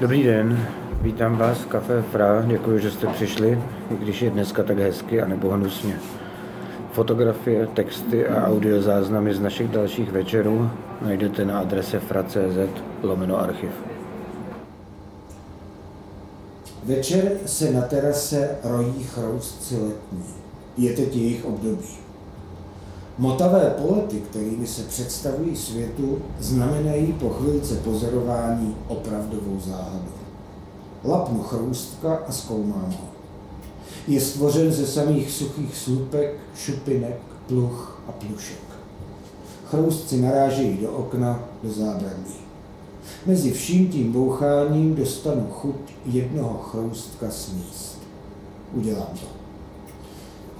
Dobrý den, vítám vás v Café Fra, děkuji, že jste přišli, i když je dneska tak hezky a nebo hnusně. Fotografie, texty a audiozáznamy z našich dalších večerů najdete na adrese fra.cz lomeno archiv. Večer se na terase rojí chroustci letní. Je teď jejich období. Motavé polety, kterými se představují světu, znamenají po chvilce pozorování opravdovou záhadu. Lapnu chroustka a zkoumám ho. Je stvořen ze samých suchých slupek, šupinek, pluch a plušek. Chroustci narážejí do okna, do zábradlí. Mezi vším tím boucháním dostanu chuť jednoho chroustka sníst. Udělám to.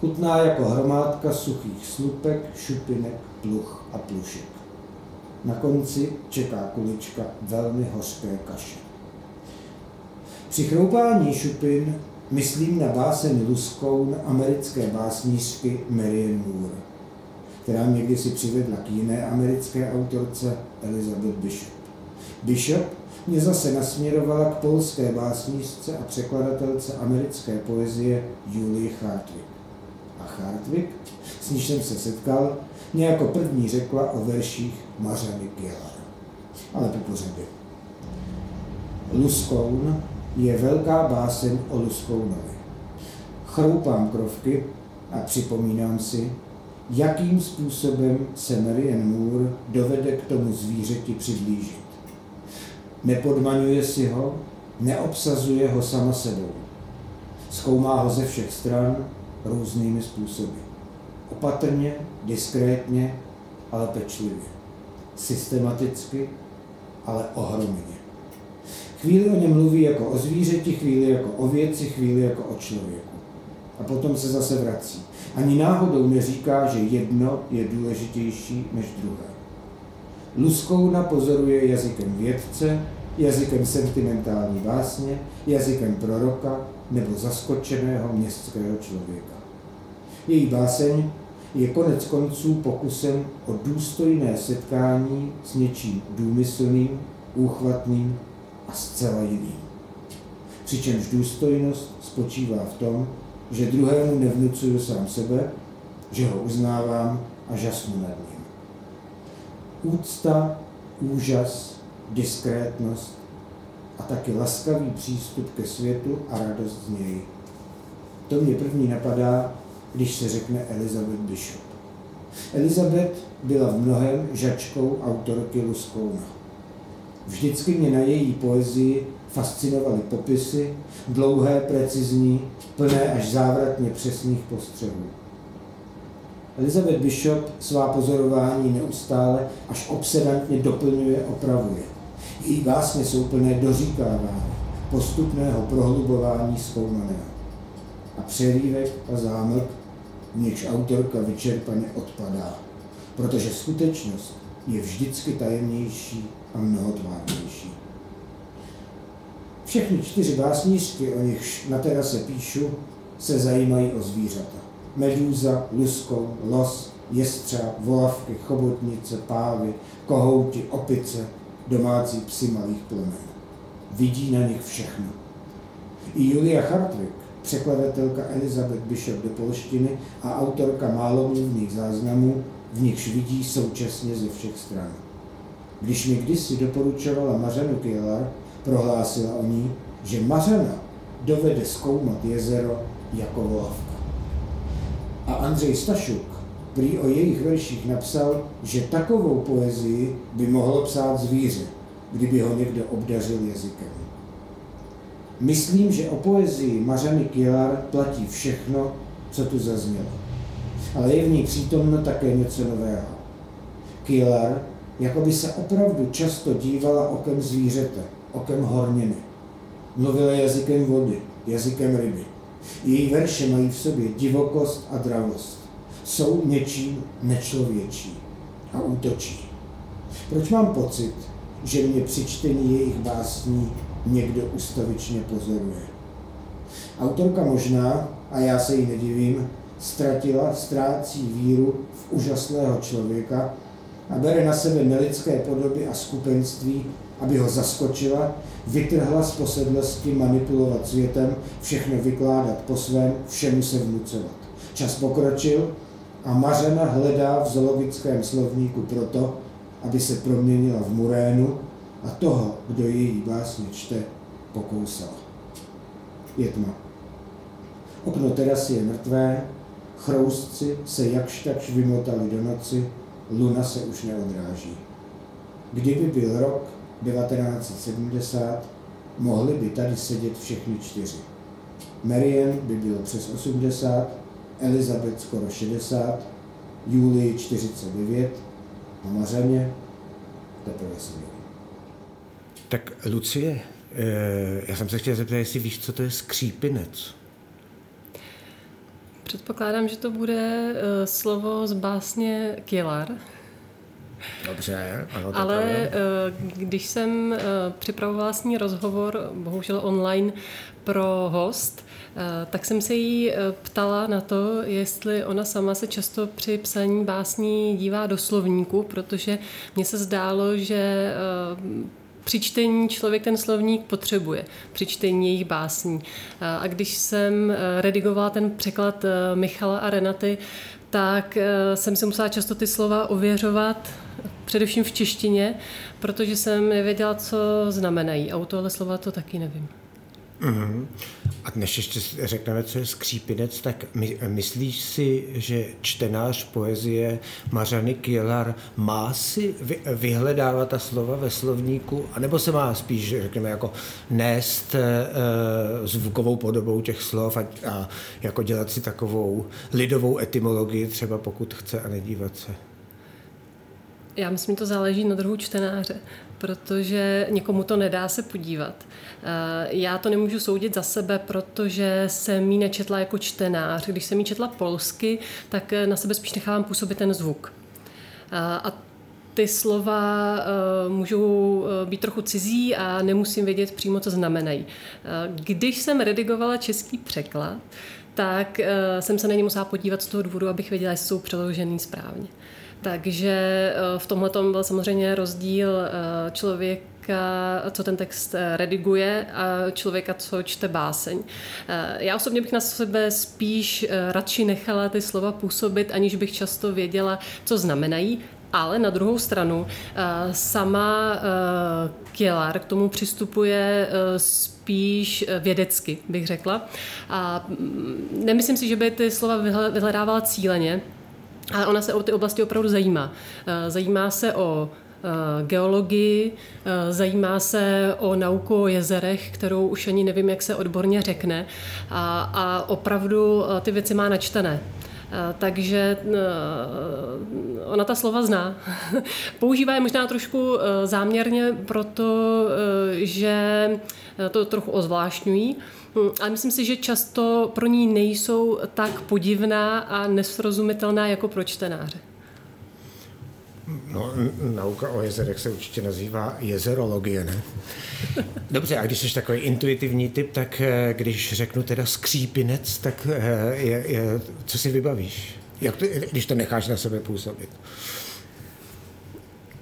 Chutná jako hromádka suchých slupek, šupinek, pluch a plušek. Na konci čeká kulička velmi hořké kaše. Při chroupání šupin myslím na báseň Luskou americké básnířky Marian Moore, která mě kdysi přivedla k jiné americké autorce Elizabeth Bishop. Bishop mě zase nasměrovala k polské básnířce a překladatelce americké poezie Julie Hartwig. A Hartwig, s níž jsem se setkal, mě jako první řekla o verších Mařany Gillar. Ale po pořadě. Luskoun je velká báseň o Luskounovi. Chroupám krovky a připomínám si, jakým způsobem se Marian Moore dovede k tomu zvířeti přiblížit. Nepodmaňuje si ho, neobsazuje ho sama sebou. Zkoumá ho ze všech stran různými způsoby. Opatrně, diskrétně, ale pečlivě. Systematicky, ale ohromně. Chvíli o něm mluví jako o zvířeti, chvíli jako o věci, chvíli jako o člověku. A potom se zase vrací. Ani náhodou neříká, že jedno je důležitější než druhé. Luskouna pozoruje jazykem vědce, jazykem sentimentální básně, jazykem proroka nebo zaskočeného městského člověka. Její báseň je konec konců pokusem o důstojné setkání s něčím důmyslným, úchvatným a zcela jiným. Přičemž důstojnost spočívá v tom, že druhému nevnucuju sám sebe, že ho uznávám a žasnu nad ním. Úcta, úžas, diskrétnost a taky laskavý přístup ke světu a radost z něj. To mě první napadá, když se řekne Elizabeth Bishop. Elizabeth byla v mnohem žačkou autorky Luskouna. Vždycky mě na její poezii fascinovaly popisy, dlouhé, precizní, plné až závratně přesných postřehů. Elizabeth Bishop svá pozorování neustále až obsedantně doplňuje, opravuje. Její básně jsou plné doříkávání, postupného prohlubování zkoumaného. A přerývek a zámlk, v autorka vyčerpaně odpadá, protože skutečnost je vždycky tajemnější a mnohotvárnější. Všechny čtyři básnířky, o nichž na terase píšu, se zajímají o zvířata. Medúza, luskou, los, jestřáb, volavky, chobotnice, pávy, kohouti, opice, domácí psy malých plemen. Vidí na nich všechno. I Julia Hartwig, překladatelka Elizabeth Bishop do polštiny a autorka málomluvných záznamů, v nichž vidí současně ze všech stran. Když mi kdysi doporučovala Mařanu Kielar, prohlásila o ní, že Mařana dovede zkoumat jezero jako volavka. A Andřej Stašuk prý o jejich verších napsal, že takovou poezii by mohlo psát zvíře, kdyby ho někdo obdařil jazykem. Myslím, že o poezii Mařany Kielar platí všechno, co tu zaznělo. Ale je v ní přítomno také něco nového. Kielar jako by se opravdu často dívala okem zvířete, okem horniny. Mluvila jazykem vody, jazykem ryby. Její verše mají v sobě divokost a dravost. Jsou něčím nečlověčí a útočí. Proč mám pocit, že mě při čtení jejich básní někdo ustavičně pozoruje? Autorka možná, a já se jí nedivím, ztratila, ztrácí víru v úžasného člověka, a bere na sebe nelidské podoby a skupenství, aby ho zaskočila, vytrhla z posedlosti manipulovat světem, všechno vykládat po svém, všemu se vnucovat. Čas pokročil a Mařena hledá v zoologickém slovníku proto, aby se proměnila v murénu a toho, kdo její básně čte, pokousala. Je tma. Okno terasy je mrtvé, chroustci se jakž takž vymotali do noci, luna se už neodráží. Kdyby byl rok 1970, mohli by tady sedět všechny čtyři. Marian by bylo přes 80, Elizabeth skoro 60, Julie 49 a Mařeně teprve 7. Tak Lucie, eh, já jsem se chtěl zeptat, jestli víš, co to je skřípinec. Předpokládám, že to bude uh, slovo z básně Kielar. Dobře, ano. Ale uh, když jsem připravovala s ní rozhovor, bohužel online, pro host, tak jsem se jí ptala na to, jestli ona sama se často při psaní básní dívá do slovníku, protože mně se zdálo, že při čtení člověk ten slovník potřebuje, při čtení jejich básní. A když jsem eh, redigovala ten překlad eh, Michala a Renaty, tak eh, jsem si musela často ty slova ověřovat, především v češtině, protože jsem nevěděla, co znamenají. A u tohle slova to taky nevím. Mm-hmm. A než ještě řekneme, co je skřípinec, tak my, myslíš si, že čtenář poezie Mařany Kielar má si vy, vyhledávat ta slova ve slovníku, anebo se má spíš, řekněme, jako nést e, zvukovou podobou těch slov a, a jako dělat si takovou lidovou etymologii, třeba pokud chce a nedívat se? Já myslím, že to záleží na druhu čtenáře, protože někomu to nedá se podívat. Eh, já to nemůžu soudit za sebe, protože jsem ji nečetla jako čtenář. Když jsem ji četla polsky, tak eh, na sebe spíš nechávám působit ten zvuk. Eh, a ty slova můžou být trochu cizí a nemusím vědět přímo, co znamenají. Když jsem redigovala český překlad, tak jsem se na ně musela podívat z toho důvodu, abych věděla, jestli jsou přeložený správně. Takže eh, v tomhle byl samozřejmě rozdíl eh, člověka, co ten text eh, rediguje a člověka, co čte báseň. Já osobně bych na sebe spíš radši nechala ty slova působit, aniž bych často věděla, co znamenají, ale na druhou stranu sama Kielar k tomu přistupuje spíš vědecky, bych řekla. A mm, nemyslím si, že by ty slova vyhledávala cíleně, ale ona se o ty oblasti opravdu zajímá. Eh, zajímá se o eh, geologii, eh, zajímá se o nauku o jezerech, kterou už ani nevím, jak se odborně řekne a, a opravdu ty věci má načtené. Takže ona ta slova zná. Používá je možná trošku záměrně, protože to trochu ozvláštňují, Hm, ale myslím si, že často pro ní nejsou tak podivná a nesrozumitelná jako pro čtenáře. No, nauka o jezerech se určitě nazývá jezerologie, ne? Dobře, a když jsi takový intuitivní typ, tak eh, když řeknu teda skřípinec, tak eh, je, je, co si vybavíš? Jak to, když to necháš na sebe působit?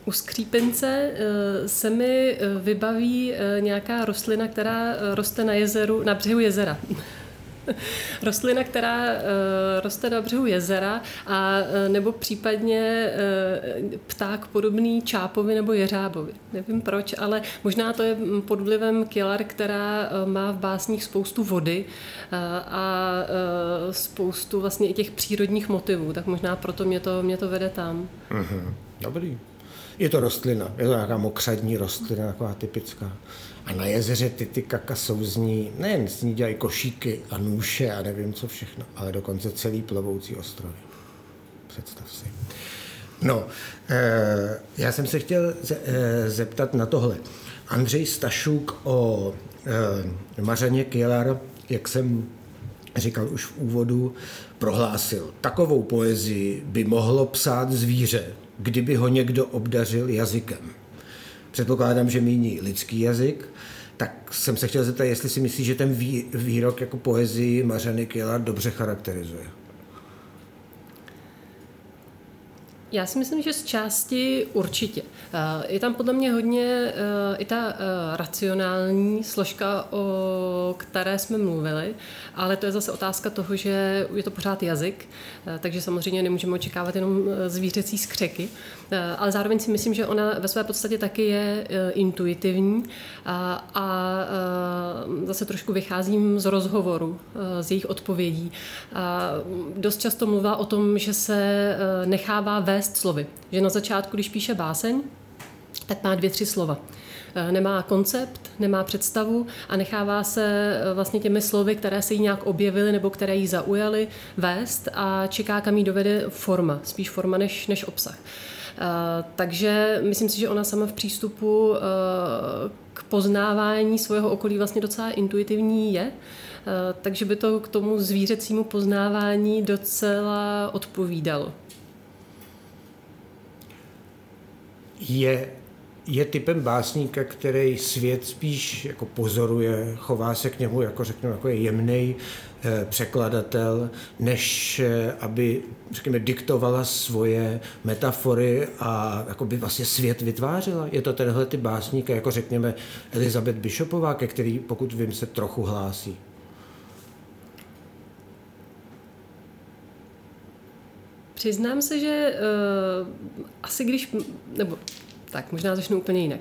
U skřípence eh, se mi eh, vybaví eh, nějaká rostlina, která roste na jezeru, na břehu jezera. Rostlina, která roste na břehu jezera, a nebo případně pták podobný čápovi nebo jeřábovi. Nevím proč, ale možná to je hm, pod vlivem kielar, která má v básních spoustu vody a spoustu vlastně i těch přírodních motivů, tak možná proto mě to, mě to vede tam. Mhm. Dobrý. Je to rostlina, je to nějaká mokřadní rostlina, taková typická. A na jezeře ty, ty kaka jsou z ní, nejen z ní dělají košíky a nůše a nevím co všechno, ale dokonce celý plovoucí ostrovy. Představ si. No, e, já jsem se chtěl ze, e, zeptat na tohle. Andřej Stašuk o e, Mařaně Kielar, jak jsem říkal už v úvodu, prohlásil, takovou poezii by mohlo psát zvíře, kdyby ho někdo obdařil jazykem. Předpokládám, že míní lidský jazyk, tak jsem se chtěl zeptat, jestli si myslíš, že ten výrok jako poezii Mařany Kila dobře charakterizuje. Já si myslím, že z části určitě. Je tam podle mě hodně i ta racionální složka, o které jsme mluvili, ale to je zase otázka toho, že je to pořád jazyk, takže samozřejmě nemůžeme očekávat jenom zvířecí skřeky, ale zároveň si myslím, že ona ve své podstatě taky je intuitivní a, zase trošku vycházím z rozhovoru, z jejich odpovědí. A dost často mluvila o tom, že se nechává vést vést slovy. Že na začátku, když píše báseň, tak má dvě, tři slova. Eh, nemá koncept, nemá představu a nechává se eh, vlastně těmi slovy, které se jí nějak objevily nebo které jí zaujaly, vést a čeká, kam jí dovede forma, spíš forma než, než obsah. Uh, takže myslím si, že ona sama v přístupu k poznávání svého okolí vlastně docela intuitivní je, takže by to k tomu zvířecímu poznávání docela odpovídalo. Je, je typem básníka, který svět spíš jako pozoruje, chová se k němu jako řekněme, jako je jemný eh, překladatel, než eh, aby, řekněme, diktovala svoje metafory a jako by vlastně svět vytvářela. Je to tenhle ty básník, jako řekněme Elizabeth Bishopová, ke který, pokud vím, se trochu hlásí. Přiznám se, že uh, asi když, nebo tak možná začnu úplně jinak.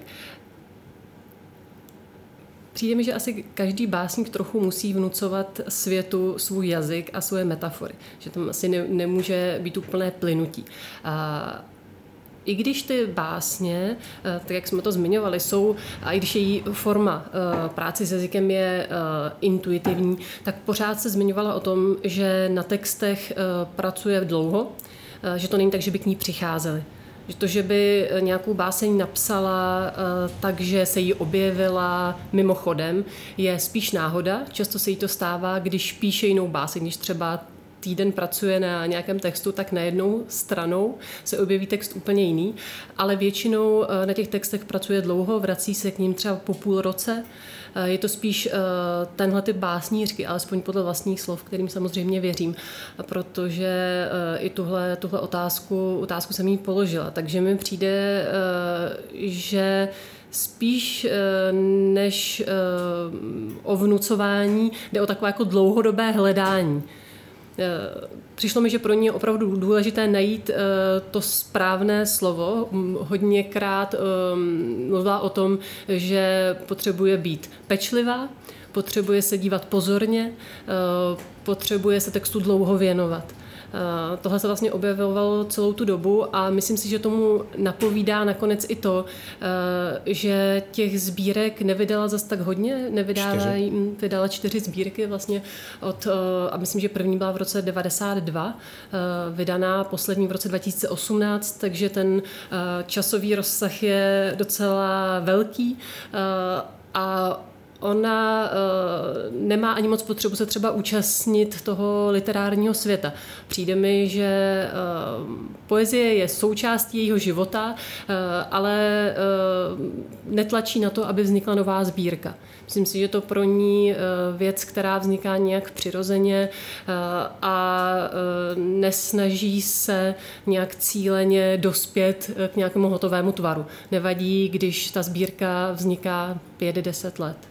Přijde mi, že asi každý básník trochu musí vnucovat světu svůj jazyk a svoje metafory. Že tam asi ne, nemůže být úplné plynutí. A i když ty básně, eh, tak jak jsme to zmiňovali, jsou, a i když její forma eh, práce s jazykem je intuitivní, tak pořád se zmiňovala o tom, že na textech pracuje dlouho, Eh, že to není tak, že by k ní přicházeli. Že to, že by eh, nějakou báseň napsala eh, takže se jí objevila mimochodem, je spíš náhoda. Často se jí to stává, když píše jinou báseň, když třeba týden pracuje na nějakém textu, tak na jednou stranou se objeví text úplně jiný, ale většinou na těch textech pracuje dlouho, vrací se k ním třeba po půl roce Eh, je to spíš eh, tenhle typ básnířky, alespoň podle vlastních slov, kterým samozřejmě věřím, protože eh, i tuhle, tuhle otázku, otázku jsem jí položila. Takže mi přijde, že spíš než o vnucování jde o takové jako dlouhodobé hledání. Eh, přišlo mi, že pro ně je opravdu důležité najít eh, to správné slovo. Hodněkrát ehm, mluvila o tom, že potřebuje být pečlivá, potřebuje se dívat pozorně, eh, potřebuje se textu dlouho věnovat. Eh, tohle se vlastně objevovalo celou tu dobu a myslím si, že tomu napovídá nakonec i to, eh, že těch sbírek nevydala zas tak hodně, nevydala, čtyři. Vydala čtyři sbírky vlastně od, eh, a myslím, že první byla v roce 92, vydaná poslední v roce 2018, takže ten časový rozsah je docela velký a ona uh, nemá ani moc potřebu se třeba účastnit toho literárního světa. Přijde mi, že uh, poezie je součástí jejího života, uh, ale uh, netlačí na to, aby vznikla nová sbírka. Myslím si, že to pro ní uh, věc, která vzniká nějak přirozeně uh, a uh, nesnaží se nějak cíleně dospět k nějakému hotovému tvaru. Nevadí, když ta sbírka vzniká 5-10 let.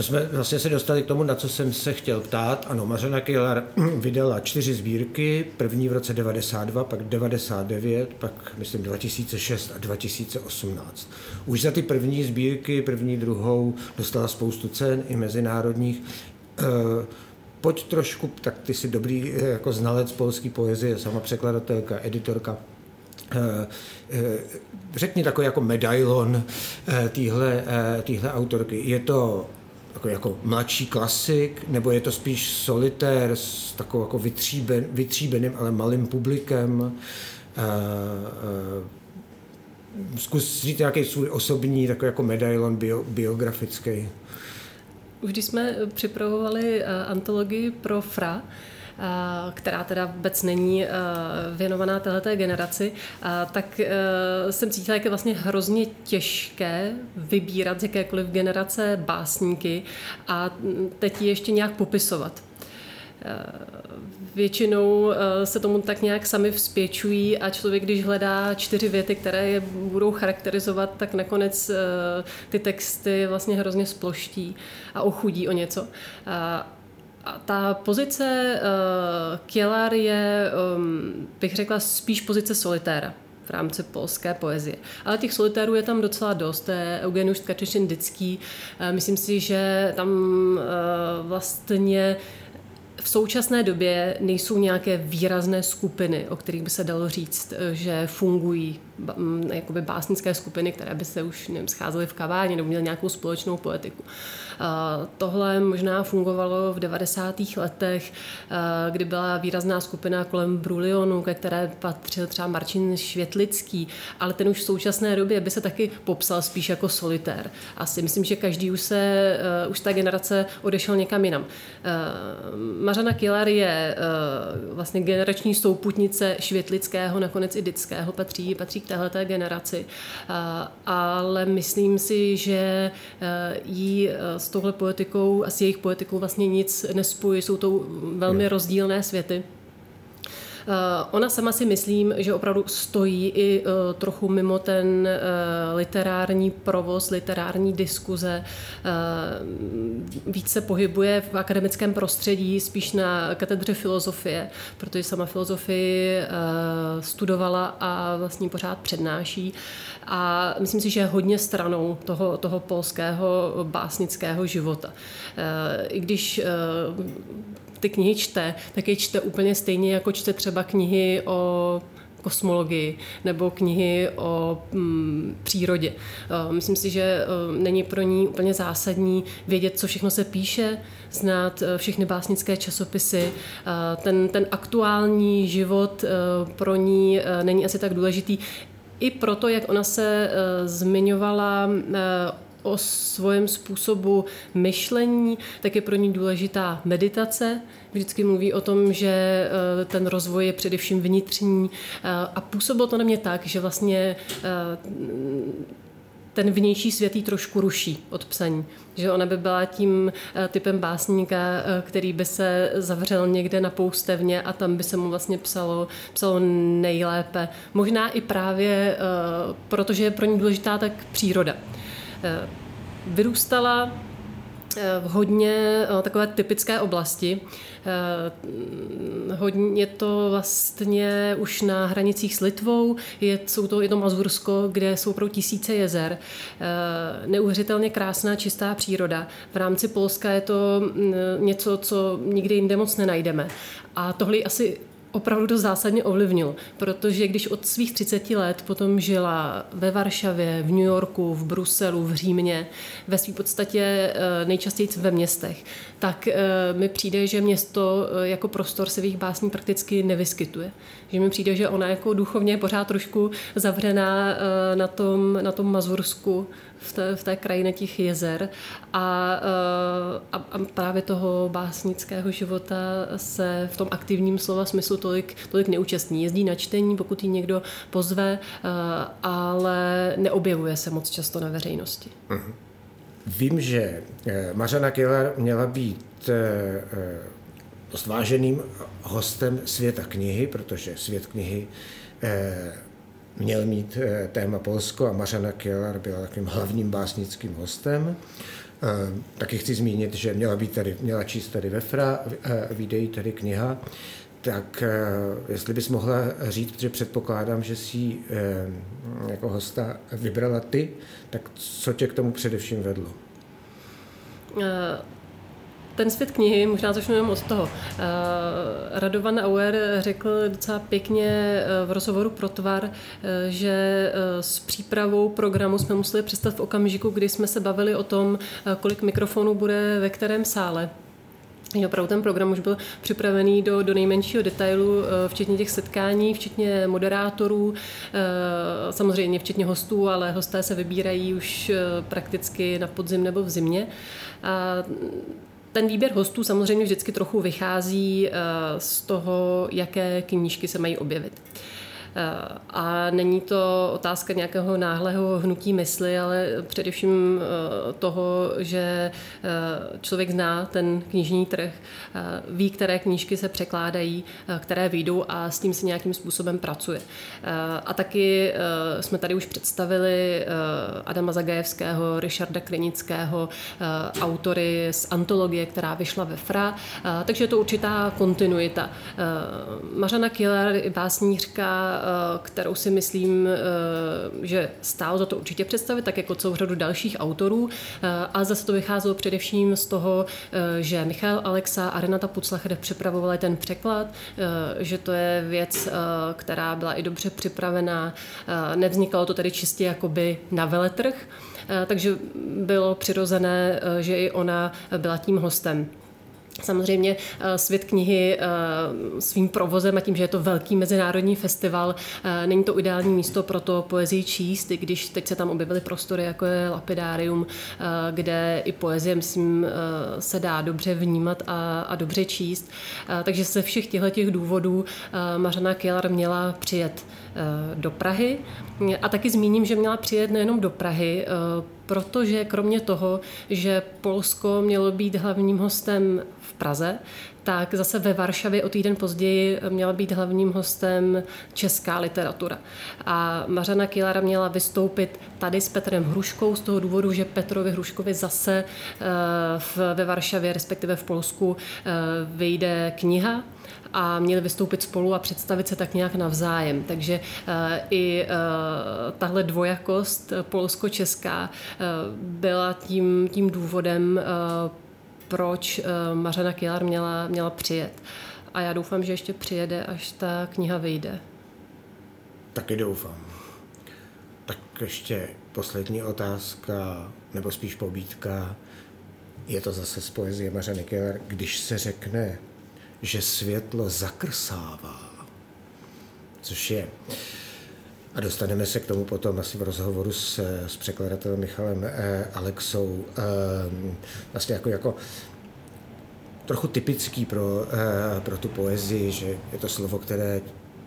To jsme vlastně se dostali k tomu, na co jsem se chtěl ptát. Ano, Mařena Kejlar vydala čtyři sbírky, první v roce 92, pak 99, pak myslím 2006 a 2018. Už za ty první sbírky, první, druhou, dostala spoustu cen i mezinárodních. E, pojď trošku, tak ty jsi dobrý eh, jako znalec polské poezie, sama překladatelka, editorka. E, řekni takový jako medailon téhle autorky. Je to jako, jako mladší klasik, nebo je to spíš solitér s takovou jako vytříben, vytříbeným, ale malým publikem? Uh, uh, zkus říct nějaký svůj osobní takový jako medailon bio, biografický. Už když jsme připravovali antologii pro FRA, která teda vůbec není věnovaná této generaci, tak jsem cítila, jak je vlastně hrozně těžké vybírat z jakékoliv generace básníky a teď ji ještě nějak popisovat. Většinou se tomu tak nějak sami vzpěčují a člověk, když hledá čtyři věty, které je budou charakterizovat, tak nakonec ty texty vlastně hrozně sploští a ochudí o něco. Ta pozice uh, Kielar je, um, bych řekla, spíš pozice solitéra v rámci polské poezie. Ale těch solitérů je tam docela dost. To je Eugeniusz Tkačešin-Dický. Uh, myslím si, že tam uh, vlastně v současné době nejsou nějaké výrazné skupiny, o kterých by se dalo říct, že fungují jakoby básnické skupiny, které by se už nevím, scházely v kavárně nebo měly nějakou společnou poetiku. Tohle možná fungovalo v 90. letech, kdy byla výrazná skupina kolem Brulionu, ke které patřil třeba Marcin Švětlický, ale ten už v současné době by se taky popsal spíš jako solitér. Asi myslím, že každý už se, už ta generace odešel někam jinam. Mařana Killer je vlastně generační souputnice Švětlického, nakonec i Dického, patří, patří k téhleté generaci. Ale myslím si, že jí s touhle poetikou a s jejich poetikou vlastně nic nespojí, jsou to velmi rozdílné světy. Eh, ona sama si myslím, že opravdu stojí i eh, trochu mimo ten eh, literární provoz, literární diskuze. Víc se pohybuje v akademickém prostředí, spíš na katedře filozofie, protože sama filozofii studovala a vlastně pořád přednáší. A myslím si, že je hodně stranou toho, toho polského básnického života. I když ty knihy čte, tak je čte úplně stejně, jako čte třeba knihy o kosmologii nebo knihy o mm, přírodě. Eh, myslím si, že eh, není pro ní úplně zásadní vědět, co všechno se píše, znát eh, všechny básnické časopisy. Ten, ten aktuální život pro ní není asi tak důležitý. I proto, jak ona se zmiňovala o svém způsobu myšlení, tak je pro ní důležitá meditace. Vždycky mluví o tom, že eh, ten rozvoj je především vnitřní eh, a působilo to na mě tak, že vlastně eh, ten vnější svět jí trošku ruší od psaní. Že ona by byla tím typem básníka, který by se zavřel někde na poustevně a tam by se mu vlastně psalo, psalo nejlépe. Možná i právě, protože je pro ní důležitá tak příroda. Eh, vyrůstala eh, v hodně eh, takové typické oblasti. Hodně to vlastně už na hranicích s Litvou, je, jsou to, je to Mazursko, kde jsou pro tisíce jezer. Neuvěřitelně krásná, čistá příroda. V rámci Polska je to mm, něco, co nikdy jinde moc nenajdeme. A tohle asi opravdu to zásadně ovlivnil, protože když od svých 30 let potom žila ve Varšavě, v New Yorku, v Bruselu, v Římě, ve své podstatě eh, nejčastěji ve městech, tak eh, mi přijde, že město eh, jako prostor svých básní prakticky nevyskytuje. Že mi přijde, že ona jako duchovně je pořád trošku zavřená na tom, na tom Mazursku, v té, v té krajině těch jezer a, eh, a, a právě toho básnického života se v tom aktivním slova smyslu tolik, tolik neúčastní. Jezdí na čtení, pokud ji někdo pozve, eh, ale neobjevuje se moc často na veřejnosti. Mhm. Vím, že eh, Mařana Killer měla být dost váženým hostem světa knihy, protože svět knihy měl mít eh, téma Polsko a Mařana Kielar byla takovým hlavním básnickým hostem. Eh, taky chci zmínit, že měla být tady, měla číst tady ve FRA, eh, videí tady kniha, tak jestli bys mohla říct, protože předpokládám, že si jako hosta vybrala ty, tak co tě k tomu především vedlo? Ten svět knihy, možná začnu jenom od toho. Eh, Radovan Auer řekl docela pěkně eh, v rozhovoru pro tvar, eh, že s přípravou programu jsme museli přestat v okamžiku, kdy jsme se bavili o tom, kolik mikrofonů bude ve kterém sále. Opravdu ten program už byl připravený do, do nejmenšího detailu, včetně těch setkání, včetně moderátorů, samozřejmě včetně hostů, ale hosté se vybírají už prakticky na podzim nebo v zimě. A ten výběr hostů samozřejmě vždycky trochu vychází eh, z toho, jaké knížky se mají objevit. A není to otázka nějakého náhlého hnutí mysli, ale především toho, že člověk zná ten knižní trh, ví, které knížky se překládají, které vyjdou a s tím se nějakým způsobem pracuje. A taky jsme tady už představili Adama Zagajevského, Richarda Klinického, autory z antologie, která vyšla ve FRA, takže je to určitá kontinuita. Mařana Killer básnířka, kterou si myslím, že stálo za to určitě představit, tak jako celou řadu dalších autorů. A zase to vycházelo především z toho, že Michal Alexa a Renata Puclacher připravovali ten překlad, že to je věc, která byla i dobře připravená. Nevznikalo to tedy čistě jakoby na veletrh, takže bylo přirozené, že i ona byla tím hostem. Samozřejmě eh, svět knihy eh, svým provozem a tím, že je to velký mezinárodní festival, eh, není to ideální místo pro to poezii číst, i když teď se tam objevily prostory, jako je Lapidárium, kde i poezie, myslím, se dá dobře vnímat a, a dobře číst. Takže ze všech těchto těch důvodů Mařana Kielar měla přijet do Prahy. A taky zmíním, že měla přijet nejenom do Prahy, protože kromě toho, že Polsko mělo být hlavním hostem v Praze, tak zase ve Varšavě o týden později měla být hlavním hostem česká literatura. A Mařana Kilara měla vystoupit tady s Petrem Hruškou z toho důvodu, že Petrovi Hruškovi zase eh, ve Varšavě, respektive v Polsku, eh, vyjde kniha a měli vystoupit spolu a představit se tak nějak navzájem. Takže eh, i tahle dvojakost polsko-česká byla tím, tím důvodem proč eh, Mařena Kilar měla, měla přijet. A já doufám, že ještě přijede, až ta kniha vyjde. Taky doufám. Tak ještě poslední otázka, nebo spíš pobídka. Je to zase z poezie Mařeny Kilar. Když se řekne, že světlo zakrsává, což je dostaneme se k tomu potom asi v rozhovoru s, s překladatelem Michalem eh, Alexou. Eh, vlastně jako, jako trochu typický pro, eh, pro tu poezii, že je to slovo, které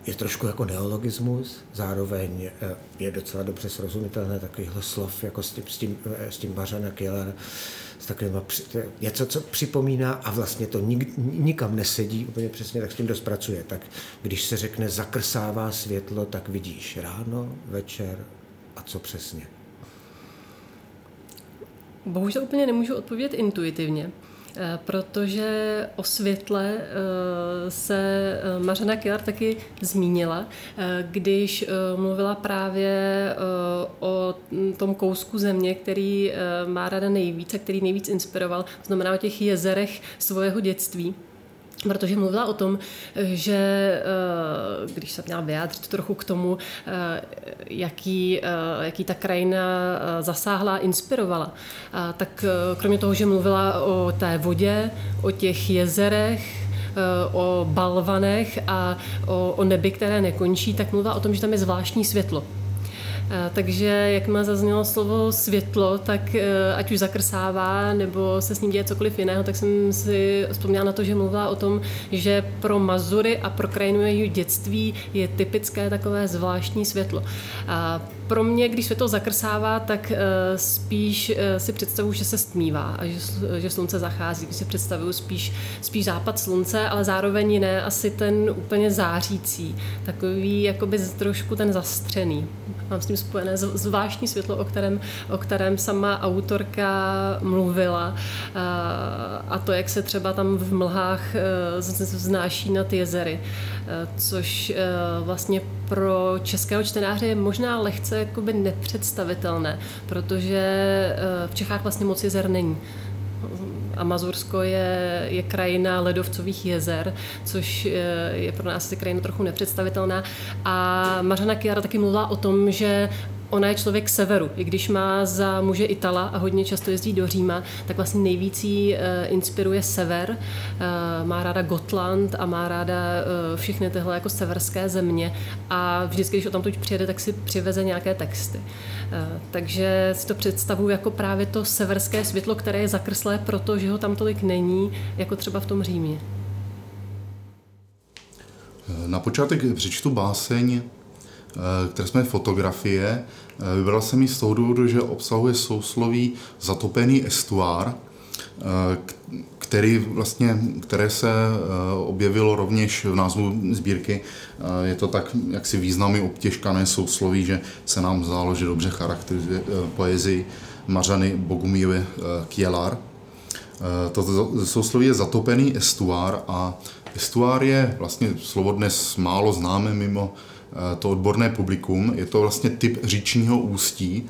je trošku jako neologismus, zároveň eh, je docela dobře srozumitelné takovýhle slov, jako s tím, s tím, eh, s tím Bařana Killer, s takovýma, něco, co připomíná a vlastně to nik, nikam nesedí úplně přesně, tak s tím dost pracuje. Tak když se řekne zakrsává světlo, tak vidíš ráno, večer a co přesně? Bohužel úplně nemůžu odpovědět intuitivně. Eh, protože o světle eh, se eh, Mařena Kilar taky zmínila, když mluvila právě o tom kousku země, který má rada nejvíc a který nejvíc inspiroval, znamená o těch jezerech svého dětství protože mluvila o tom, že eh, když se měla vyjádřit trochu k tomu, eh, jaký, eh, jaký ta krajina zasáhla inspirovala, tak kromě toho, že mluvila o té vodě, o těch jezerech, o balvanech a o, o nebi, které nekončí, tak mluvila o tom, že tam je zvláštní světlo takže jak má zaznělo slovo světlo, tak e, ať už zakrsává nebo se s ním děje cokoliv jiného, tak jsem si vzpomněla na to, že mluvila o tom, že pro Mazury a pro krajinu jejího dětství je typické takové zvláštní světlo. A pro mě, když světlo zakrsává, tak e, spíš si představuji, že se stmívá a že, že slunce zachází. Když si představuji spíš, spíš západ slunce, ale zároveň ne asi ten úplně zářící, takový jakoby trošku ten zastřený. Mám s tím spojené zvláštní světlo, o kterém, o kterém sama autorka mluvila a to, jak se třeba tam v mlhách e, vznáší nad jezery, e, což vlastně pro českého čtenáře je možná lehce jakoby nepředstavitelné, protože v Čechách vlastně moc jezer není. Amazursko je, je krajina ledovcových jezer, což je pro nás asi krajina trochu nepředstavitelná. A Mařena Kiara taky mluvila o tom, že ona je člověk severu. I když má za muže Itala a hodně často jezdí do Říma, tak vlastně nejvíc jí eh, inspiruje sever. Eh, má ráda Gotland a má ráda eh, všechny tyhle jako severské země. A vždycky, když o tam tuď přijede, tak si přiveze nějaké texty. Takže si to představuji jako právě to severské světlo, které je zakrslé, protože ho tam tolik není, jako třeba v tom Římě. Na počátek přečtu báseň které jsme fotografie. Vybral jsem ji z toho důvodu, že obsahuje sousloví zatopený estuár, který vlastně, které se objevilo rovněž v názvu sbírky. Je to tak jaksi významy obtěžkané sousloví, že se nám zdálo, že dobře charakterizuje poezii Mařany Bogumíly Kielar. To sousloví je zatopený estuár a estuár je vlastně slovo dnes málo známé mimo to odborné publikum. Je to vlastně typ říčního ústí,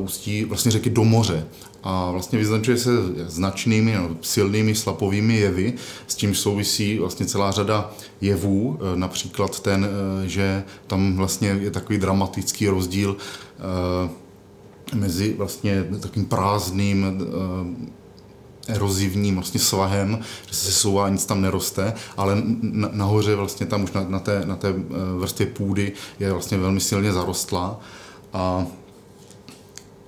ústí vlastně řeky do moře a vlastně vyznačuje se značnými, silnými slapovými jevy, s tím souvisí vlastně celá řada jevů, například ten, že tam vlastně je takový dramatický rozdíl mezi vlastně takým prázdným eh, erozivním vlastně svahem, že se souvá, nic tam neroste, ale nahoře vlastně tam už na, na, té, na té eh, vrstvě půdy je vlastně velmi silně zarostlá a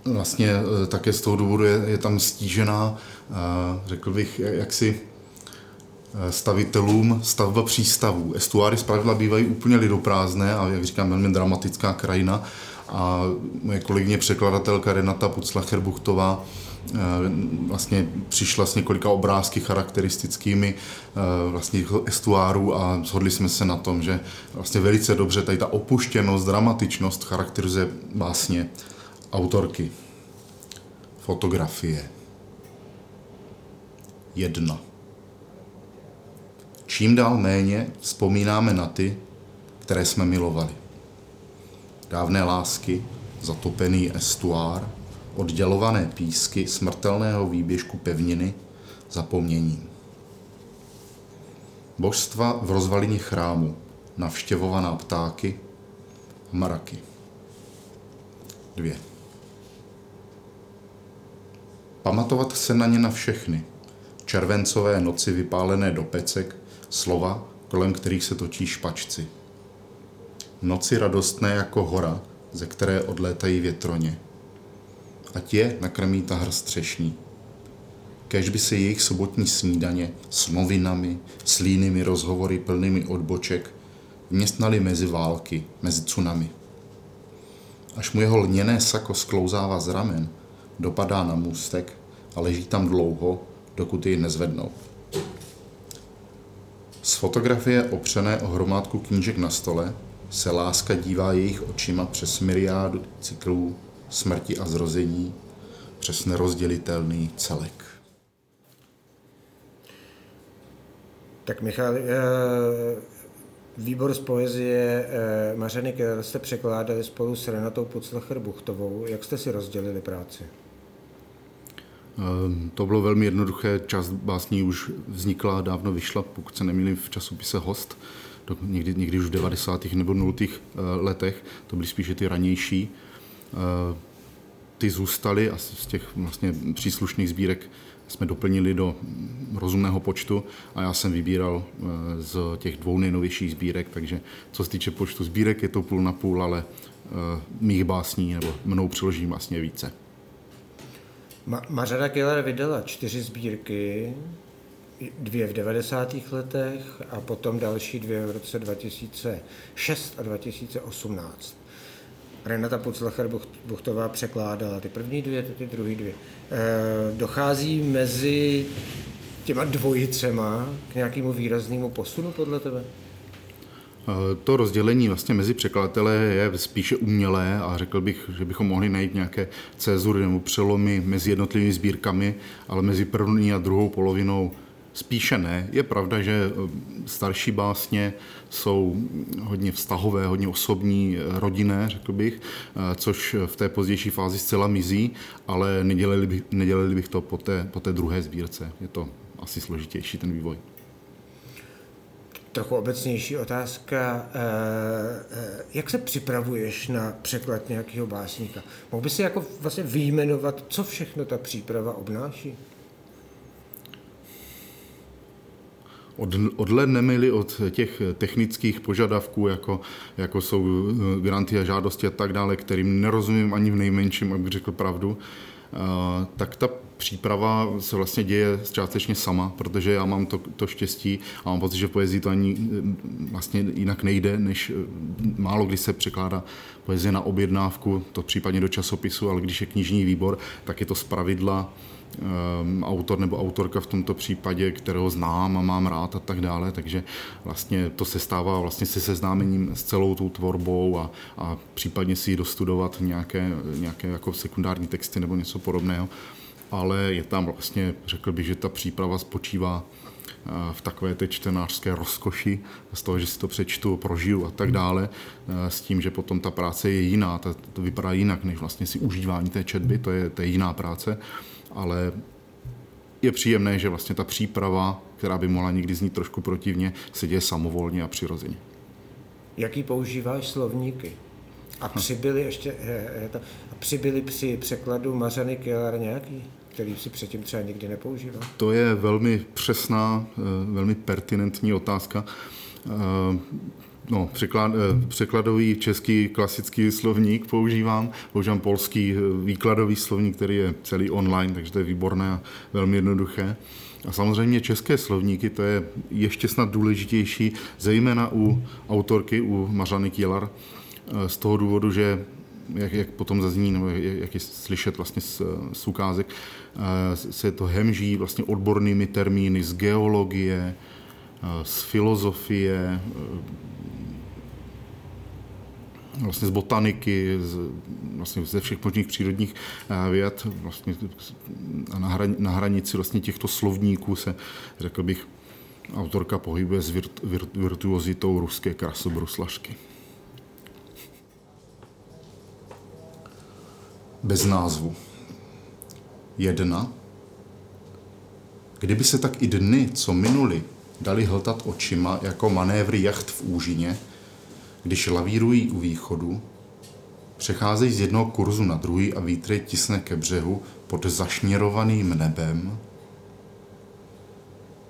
vlastně eh, také z toho důvodu je, je tam stížená, řekl bych, jaksi stavitelům stavba přístavů. Estuáry zpravidla bývají úplně lidoprázdné a, jak říkám, velmi dramatická krajina a moje kolegyně překladatelka Renata Puclacher-Buchtová eh, vlastně přišla s několika obrázky charakteristickými eh, vlastně estuárů a shodli jsme se na tom, že vlastně velice dobře tady ta opuštěnost, dramatičnost charakterizuje básně autorky. Fotografie. Jedna. Čím dál méně vzpomínáme na ty, které jsme milovali dávné lásky, zatopený estuár, oddělované písky smrtelného výběžku pevniny, zapomněním. Božstva v rozvalině chrámu, navštěvovaná ptáky, mraky. Dvě. Pamatovat se na ně na všechny. Červencové noci vypálené do pecek, slova, kolem kterých se točí špačci noci radostné jako hora, ze které odlétají větroně. Ať je nakrmí tahr střešní. Kež by se jejich sobotní snídaně s novinami, s línými rozhovory plnými odboček vměstnali mezi války, mezi tsunami. Až mu jeho lněné sako sklouzává z ramen, dopadá na můstek a leží tam dlouho, dokud jej nezvednou. Z fotografie opřené o hromádku knížek na stole se láska dívá jejich očima přes myriádu cyklů smrti a zrození, přes nerozdělitelný celek. Tak Michal, eh, výbor z poezie eh, Mařeny, které jste překládali spolu s Renatou Puclacher Buchtovou, jak jste si rozdělili práci? Ehm, to bylo velmi jednoduché, část básní už vznikla, dávno vyšla, pokud se nemýlím v časopise Host, někdy, někdy už v 90. nebo 0. Eh, letech, to byly spíše ty ranější. Eh, ty zůstaly a z těch vlastně příslušných sbírek jsme doplnili do rozumného počtu a já jsem vybíral eh, z těch dvou nejnovějších sbírek, takže co se týče počtu sbírek, je to půl na půl, ale mých básní nebo mnou přiložím vlastně více. Ma- Mařada Keller vydala čtyři sbírky, dvě v 90. letech a potom další dvě v roce 2006 a 2018. Renata Puclacher Buchtová překládala ty první dvě, ty druhé dvě. E, dochází mezi těma dvojicema k nějakému výraznému posunu podle tebe? Eh, to rozdělení vlastně mezi překladatele je spíše umělé a řekl bych, že bychom mohli najít nějaké cezury nebo přelomy mezi jednotlivými sbírkami, ale mezi první a druhou polovinou Spíše ne. Je pravda, že eh, starší básně jsou hodně vztahové, hodně osobní, eh, rodinné, řekl bych, eh, což v té pozdější fázi zcela mizí, ale nedělali bych, nedělali bych to po té, po té druhé sbírce. Je to asi složitější ten vývoj. Trochu obecnější otázka. Jak se připravuješ na překlad nějakého básníka? Mohl by si jako vlastně vyjmenovat, co všechno ta příprava obnáší? Od, odhledneme-li od těch technických požadavků, jako, jako jsou eh, granty a žádosti a tak dále, kterým nerozumím ani v nejmenším, abych řekl pravdu, tak ta příprava se vlastně děje částečně sama, protože já mám to, to štěstí a mám pocit, že v poezii to ani vlastně jinak nejde, než málo kdy se překládá poezie na objednávku, to případně do časopisu, ale když je knižní výbor, tak je to z pravidla autor nebo autorka v tomto případě, kterého znám a mám rád a tak dále, takže vlastně to se stává vlastně se seznámením s celou tou tvorbou a, a případně si ji dostudovat nějaké, nějaké jako sekundární texty nebo něco podobného, ale je tam vlastně, řekl bych, že ta příprava spočívá eh, v takové té čtenářské rozkoši, z toho, že si to přečtu, prožiju a tak dále, eh, s tím, že potom ta práce je jiná, to, to vypadá jinak, než vlastně si užívání té četby, to je, to je jiná práce ale je příjemné, že vlastně ta příprava, která by mohla někdy znít trošku protivně, se děje samovolně a přirozeně. Jaký používáš slovníky? A přibyli ještě, a přibyli při překladu Mařany Kielar nějaký, který si předtím třeba nikdy nepoužíval? To je velmi přesná, eh, velmi pertinentní otázka. No, překlad, eh, překladový český klasický slovník používám, používám polský eh, výkladový slovník, který je celý online, takže to je výborné a velmi jednoduché. A samozřejmě české slovníky, to je ještě snad důležitější, zejména u autorky, u Mařany Kielar, eh, z toho důvodu, že jak, jak potom zazní, nebo jak je slyšet vlastně z, z ukázek, se to hemží vlastně odbornými termíny z geologie, z filozofie, vlastně z botaniky, z, vlastně ze všech možných přírodních eh, věd, vlastně na, hran, na hranici vlastně těchto slovníků se, řekl bych, autorka pohybuje s virt, virt, virtuozitou ruské krasobruslašky. Bez názvu. Jedna. Kdyby se tak i dny, co minuli, dali hltat očima jako manévry jacht v úžině, když lavírují u východu, přecházejí z jednoho kurzu na druhý a vítr tisne ke břehu pod zašněrovaným nebem.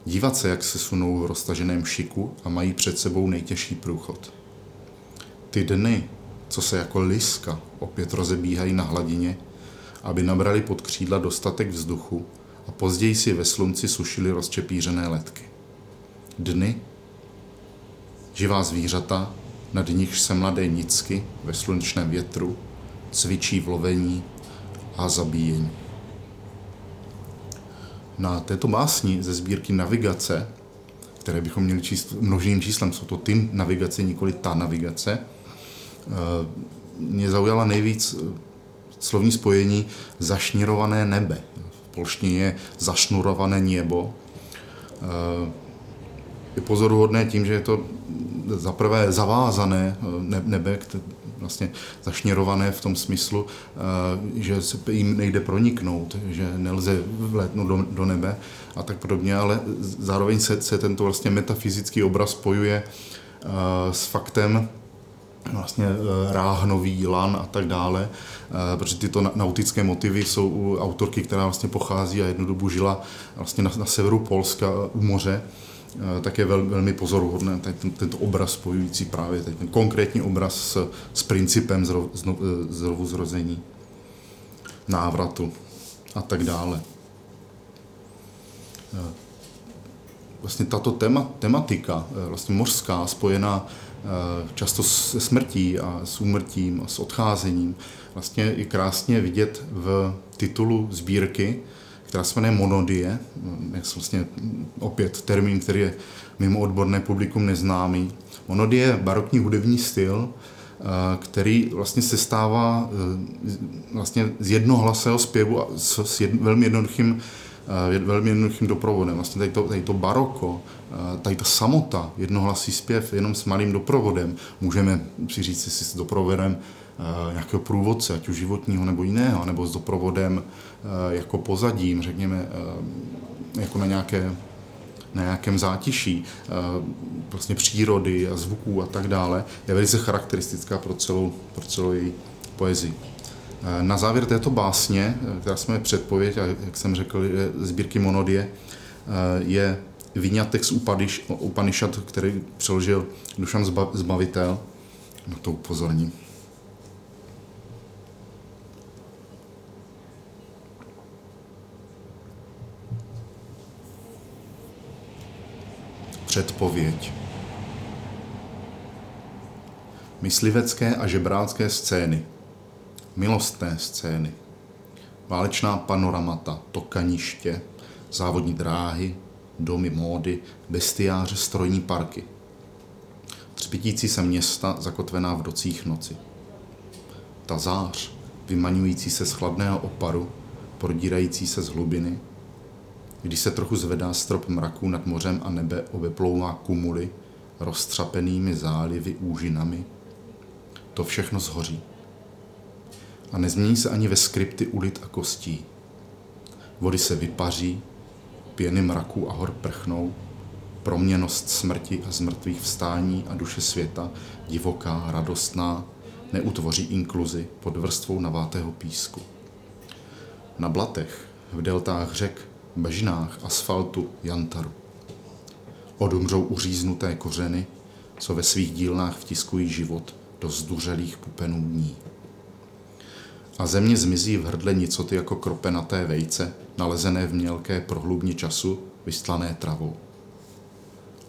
Dívat se, jak se sunou v roztaženém šiku a mají před sebou nejtěžší průchod. Ty dny, co se jako liska opět rozebíhají na hladině, aby nabrali pod křídla dostatek vzduchu a později si ve slunci sušili rozčepířené letky. Dny, živá zvířata, nad nichž se mladé nicky ve slunečném větru cvičí v lovení a zabíjení. Na této básni ze sbírky Navigace, které bychom měli číst množným číslem, jsou to ty navigace, nikoli ta navigace, eh, mě zaujala nejvíc eh, slovní spojení zašnírované nebe. V polštině je zašnurované nebo. Eh, je pozoruhodné tím, že je to za prvé zavázané eh, nebe, vlastně zašněrované v tom smyslu, eh, že se jim nejde proniknout, že nelze vlétnout do, do nebe a tak podobně, ale zároveň se, se tento vlastně metafyzický obraz spojuje eh, s faktem, vlastně ráhnový, lan a tak dále, protože tyto nautické motivy jsou u autorky, která vlastně pochází a jednu dobu žila vlastně na, na severu Polska u moře, Eh, tak je vel, velmi pozoruhodné ten, tento obraz spojující právě ten konkrétní obraz s, s principem zrov, eh, znovu zrození, návratu a tak dále. Eh, vlastně tato tema, tematika, vlastně mořská, spojená často se smrtí a s úmrtím a s odcházením, vlastně je krásně vidět v titulu sbírky, která se jmenuje Monodie, je vlastně opět termín, který je mimo odborné publikum neznámý. Monodie je barokní hudební styl, eh, který vlastně se stává eh, vlastně z jednohlasého zpěvu a s, jed, velmi jednoduchým eh, velmi jednoduchým doprovodem. Vlastně tady to, tady to baroko, tady ta samota, jednohlasý zpěv jenom s malým doprovodem, můžeme si říct si s doprovodem nějakého průvodce, ať už životního nebo jiného, nebo s doprovodem Eh, jako pozadím, řekněme, eh, jako na nějaké na nějakém zátiší eh, vlastně přírody a zvuků a tak dále, je velice charakteristická pro celou, pro celou její poezii. Na závěr této básně, která jsme předpověď, a jak jsem řekl, je sbírky Monodie, je vyňatek z Upanishad, který přeložil Dušan Zbavitel. Na to upozorním. Předpověď. Myslivecké a žebrácké scény. Milostné scény. Válečná panoramata, tokaniště, závodní dráhy, domy módy, bestiáře, strojní parky. Třpitící se města zakotvená v docích noci. Ta zář, vymaňující se z chladného oparu, prodírající se z hlubiny, když se trochu zvedá strop mraků nad mořem a nebe obeplouvá kumuly, roztřapenými zálivy, úžinami, to všechno zhoří. A nezmění se ani ve skripty ulit a kostí. Vody se vypaří, pěny mraků a hor prchnou, proměnost smrti a zmrtvých vstání a duše světa, divoká, radostná, neutvoří inkluzi pod vrstvou navátého písku. Na blatech, v deltách řek, bažinách, asfaltu, jantaru. Odumřou uříznuté kořeny, co ve svých dílnách vtiskují život do zduřelých pupenů dní. A země zmizí v hrdle nicoty jako kropenaté vejce, nalezené v mělké prohlubni času, vystlané travou.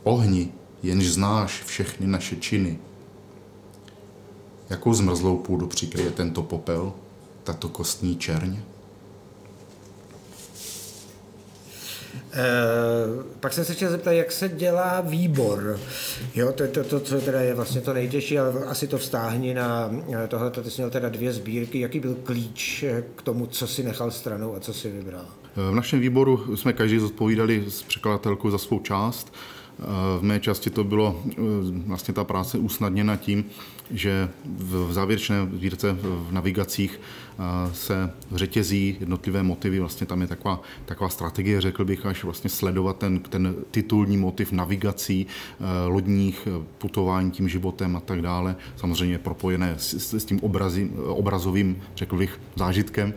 Ohni, jenž znáš všechny naše činy. Jakou zmrzlou půdu přikryje tento popel, tato kostní čerň? E, pak jsem se chtěl zeptat, jak se dělá výbor. Jo, to to, to, co teda je vlastně to nejtěžší, ale asi to vztáhni na tohle. Ty jsi měl teda dvě sbírky. Jaký byl klíč k tomu, co si nechal stranou a co si vybral? V našem výboru jsme každý zodpovídali s překladatelkou za svou část. V mé části to bylo vlastně ta práce usnadněna tím, že v závěrečné sbírce v navigacích se řetězí jednotlivé motivy, vlastně tam je taková, taková strategie, řekl bych, až vlastně sledovat ten, ten titulní motiv navigací, lodních, putování tím životem a tak dále, samozřejmě propojené s, s tím obrazím, obrazovým, řekl bych, zážitkem.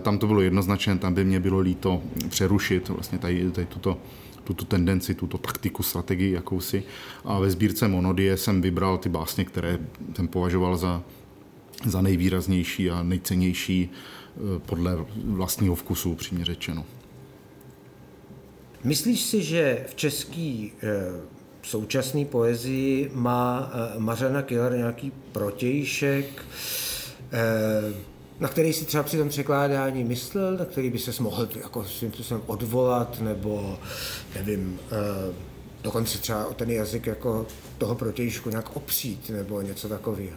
Tam to bylo jednoznačné, tam by mě bylo líto přerušit vlastně tady, tady tuto tuto tendenci, tuto taktiku, strategii jakousi. A ve sbírce Monodie jsem vybral ty básně, které jsem považoval za, za nejvýraznější a nejcennější eh, podle vlastního vkusu, přímě řečeno. Myslíš si, že v český e, současné poezii má e, Mařena Killer nějaký protějšek, na který si třeba při tom překládání myslel, na který by se mohl jako svým způsobem odvolat, nebo nevím, eh, dokonce třeba o ten jazyk jako toho protějšku nějak opřít, nebo něco takového.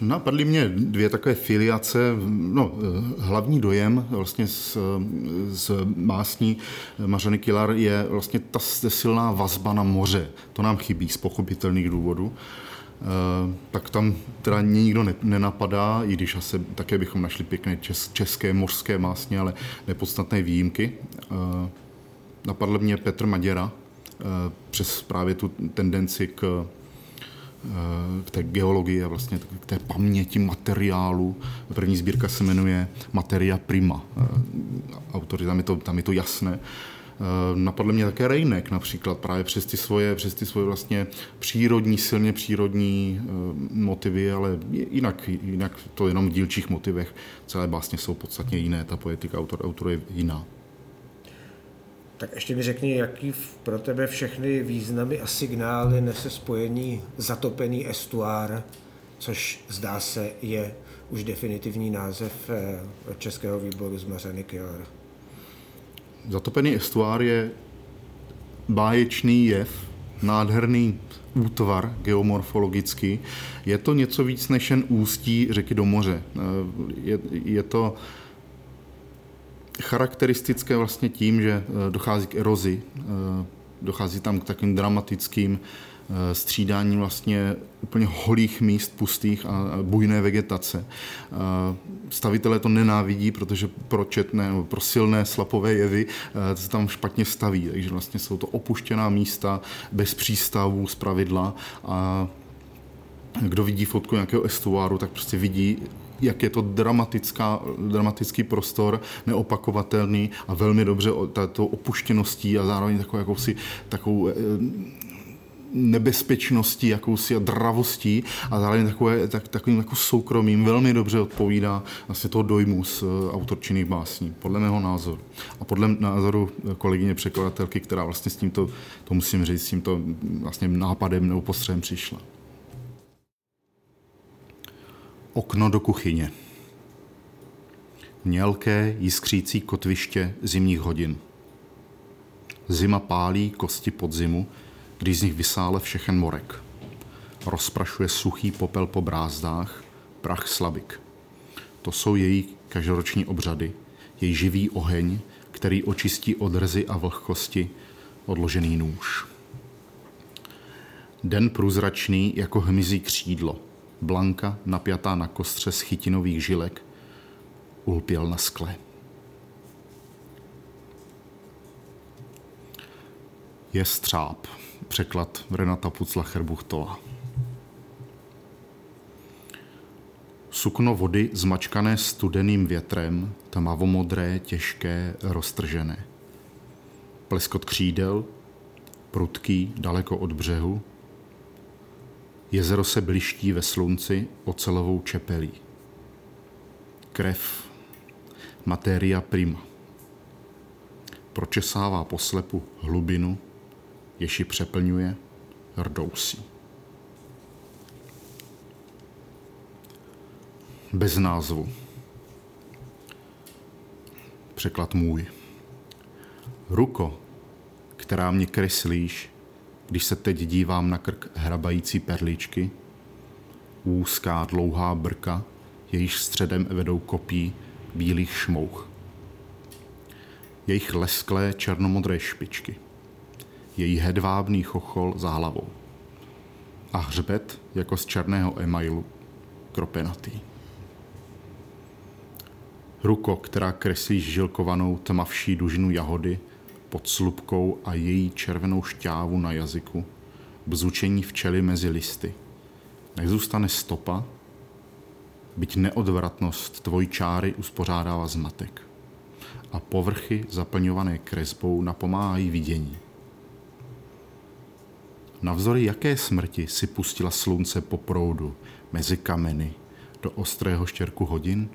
Napadly mě dvě takové filiace. No, hlavní dojem vlastně z, z másní Mařeny Kilar je vlastně ta silná vazba na moře. To nám chybí z pochopitelných důvodů. Eh, tak tam teda nikdo nenapadá, i když asi také bychom našli pěkné české mořské másně, ale nepodstatné výjimky. Eh, napadl mě Petr Maděra eh, přes právě tu tendenci k k té geologii a vlastně k té paměti materiálu. První sbírka se jmenuje Materia Prima. Autory, tam je to, tam je to jasné. Eh, napadl mě také Rejnek například právě přes ty svoje, přes ty svoje vlastně přírodní, silně přírodní eh, motivy, ale jinak, jinak to jenom v dílčích motivech. Celé básně jsou podstatně jiné, ta poetika autor, autor je jiná. Tak ještě mi řekni, jaký pro tebe všechny významy a signály nese spojení zatopený estuár, což zdá se je už definitivní název eh, Českého výboru z Mařany Killer. Zatopený estuár je báječný jev, nádherný útvar geomorfologický. Je to něco víc než jen ústí řeky do moře. Je, je to charakteristické vlastně tím, že dochází k erozi, dochází tam k takovým dramatickým Eh, střídání vlastně úplně holých míst, pustých a bujné vegetace. Eh, stavitelé to nenávidí, protože pro četné, pro silné slapové jevy eh, se tam špatně staví, takže vlastně jsou to opuštěná místa bez přístavů z pravidla a kdo vidí fotku nějakého estuáru, tak prostě vidí jak je to dramatická, dramatický prostor, neopakovatelný a velmi dobře tato opuštěností a zároveň takovou, jakousi, takovou nebezpečností, jakousi a dravostí a zároveň takové, tak, takovým jako soukromým velmi dobře odpovídá vlastně toho dojmu z eh, autorčinných básní, podle mého názoru. A podle názoru kolegyně překladatelky, která vlastně s tímto, to musím říct, s tímto vlastně nápadem nebo postřehem přišla. Okno do kuchyně. Mělké, jiskřící kotviště zimních hodin. Zima pálí kosti podzimu, když z nich vysále všechen morek. Rozprašuje suchý popel po brázdách, prach slabik. To jsou její každoroční obřady, její živý oheň, který očistí od rzy a vlhkosti odložený nůž. Den průzračný jako hmyzí křídlo, blanka napjatá na kostře z chytinových žilek, ulpěl na skle. Je střáb. Překlad Renata Pucla-Cherbuchtová. Sukno vody zmačkané studeným větrem, tmavomodré, těžké, roztržené. Pleskot křídel, prudký, daleko od břehu. Jezero se bliští ve slunci ocelovou čepelí. Krev, materia prima. Pročesává poslepu hlubinu, ji přeplňuje rdousí. Bez názvu. Překlad můj. Ruko, která mě kreslíš, když se teď dívám na krk hrabající perličky, úzká dlouhá brka, jejíž středem vedou kopí bílých šmouch. Jejich lesklé černomodré špičky – její hedvábný chochol za hlavou. A hřbet jako z černého emailu, kropenatý. Ruko, která kreslí žilkovanou tmavší dužinu jahody pod slupkou a její červenou šťávu na jazyku, bzučení včely mezi listy. Nezůstane stopa, byť neodvratnost tvojí čáry uspořádává zmatek a povrchy zaplňované kresbou napomáhají vidění. Navzory jaké smrti si pustila slunce po proudu mezi kameny do ostrého štěrku hodin?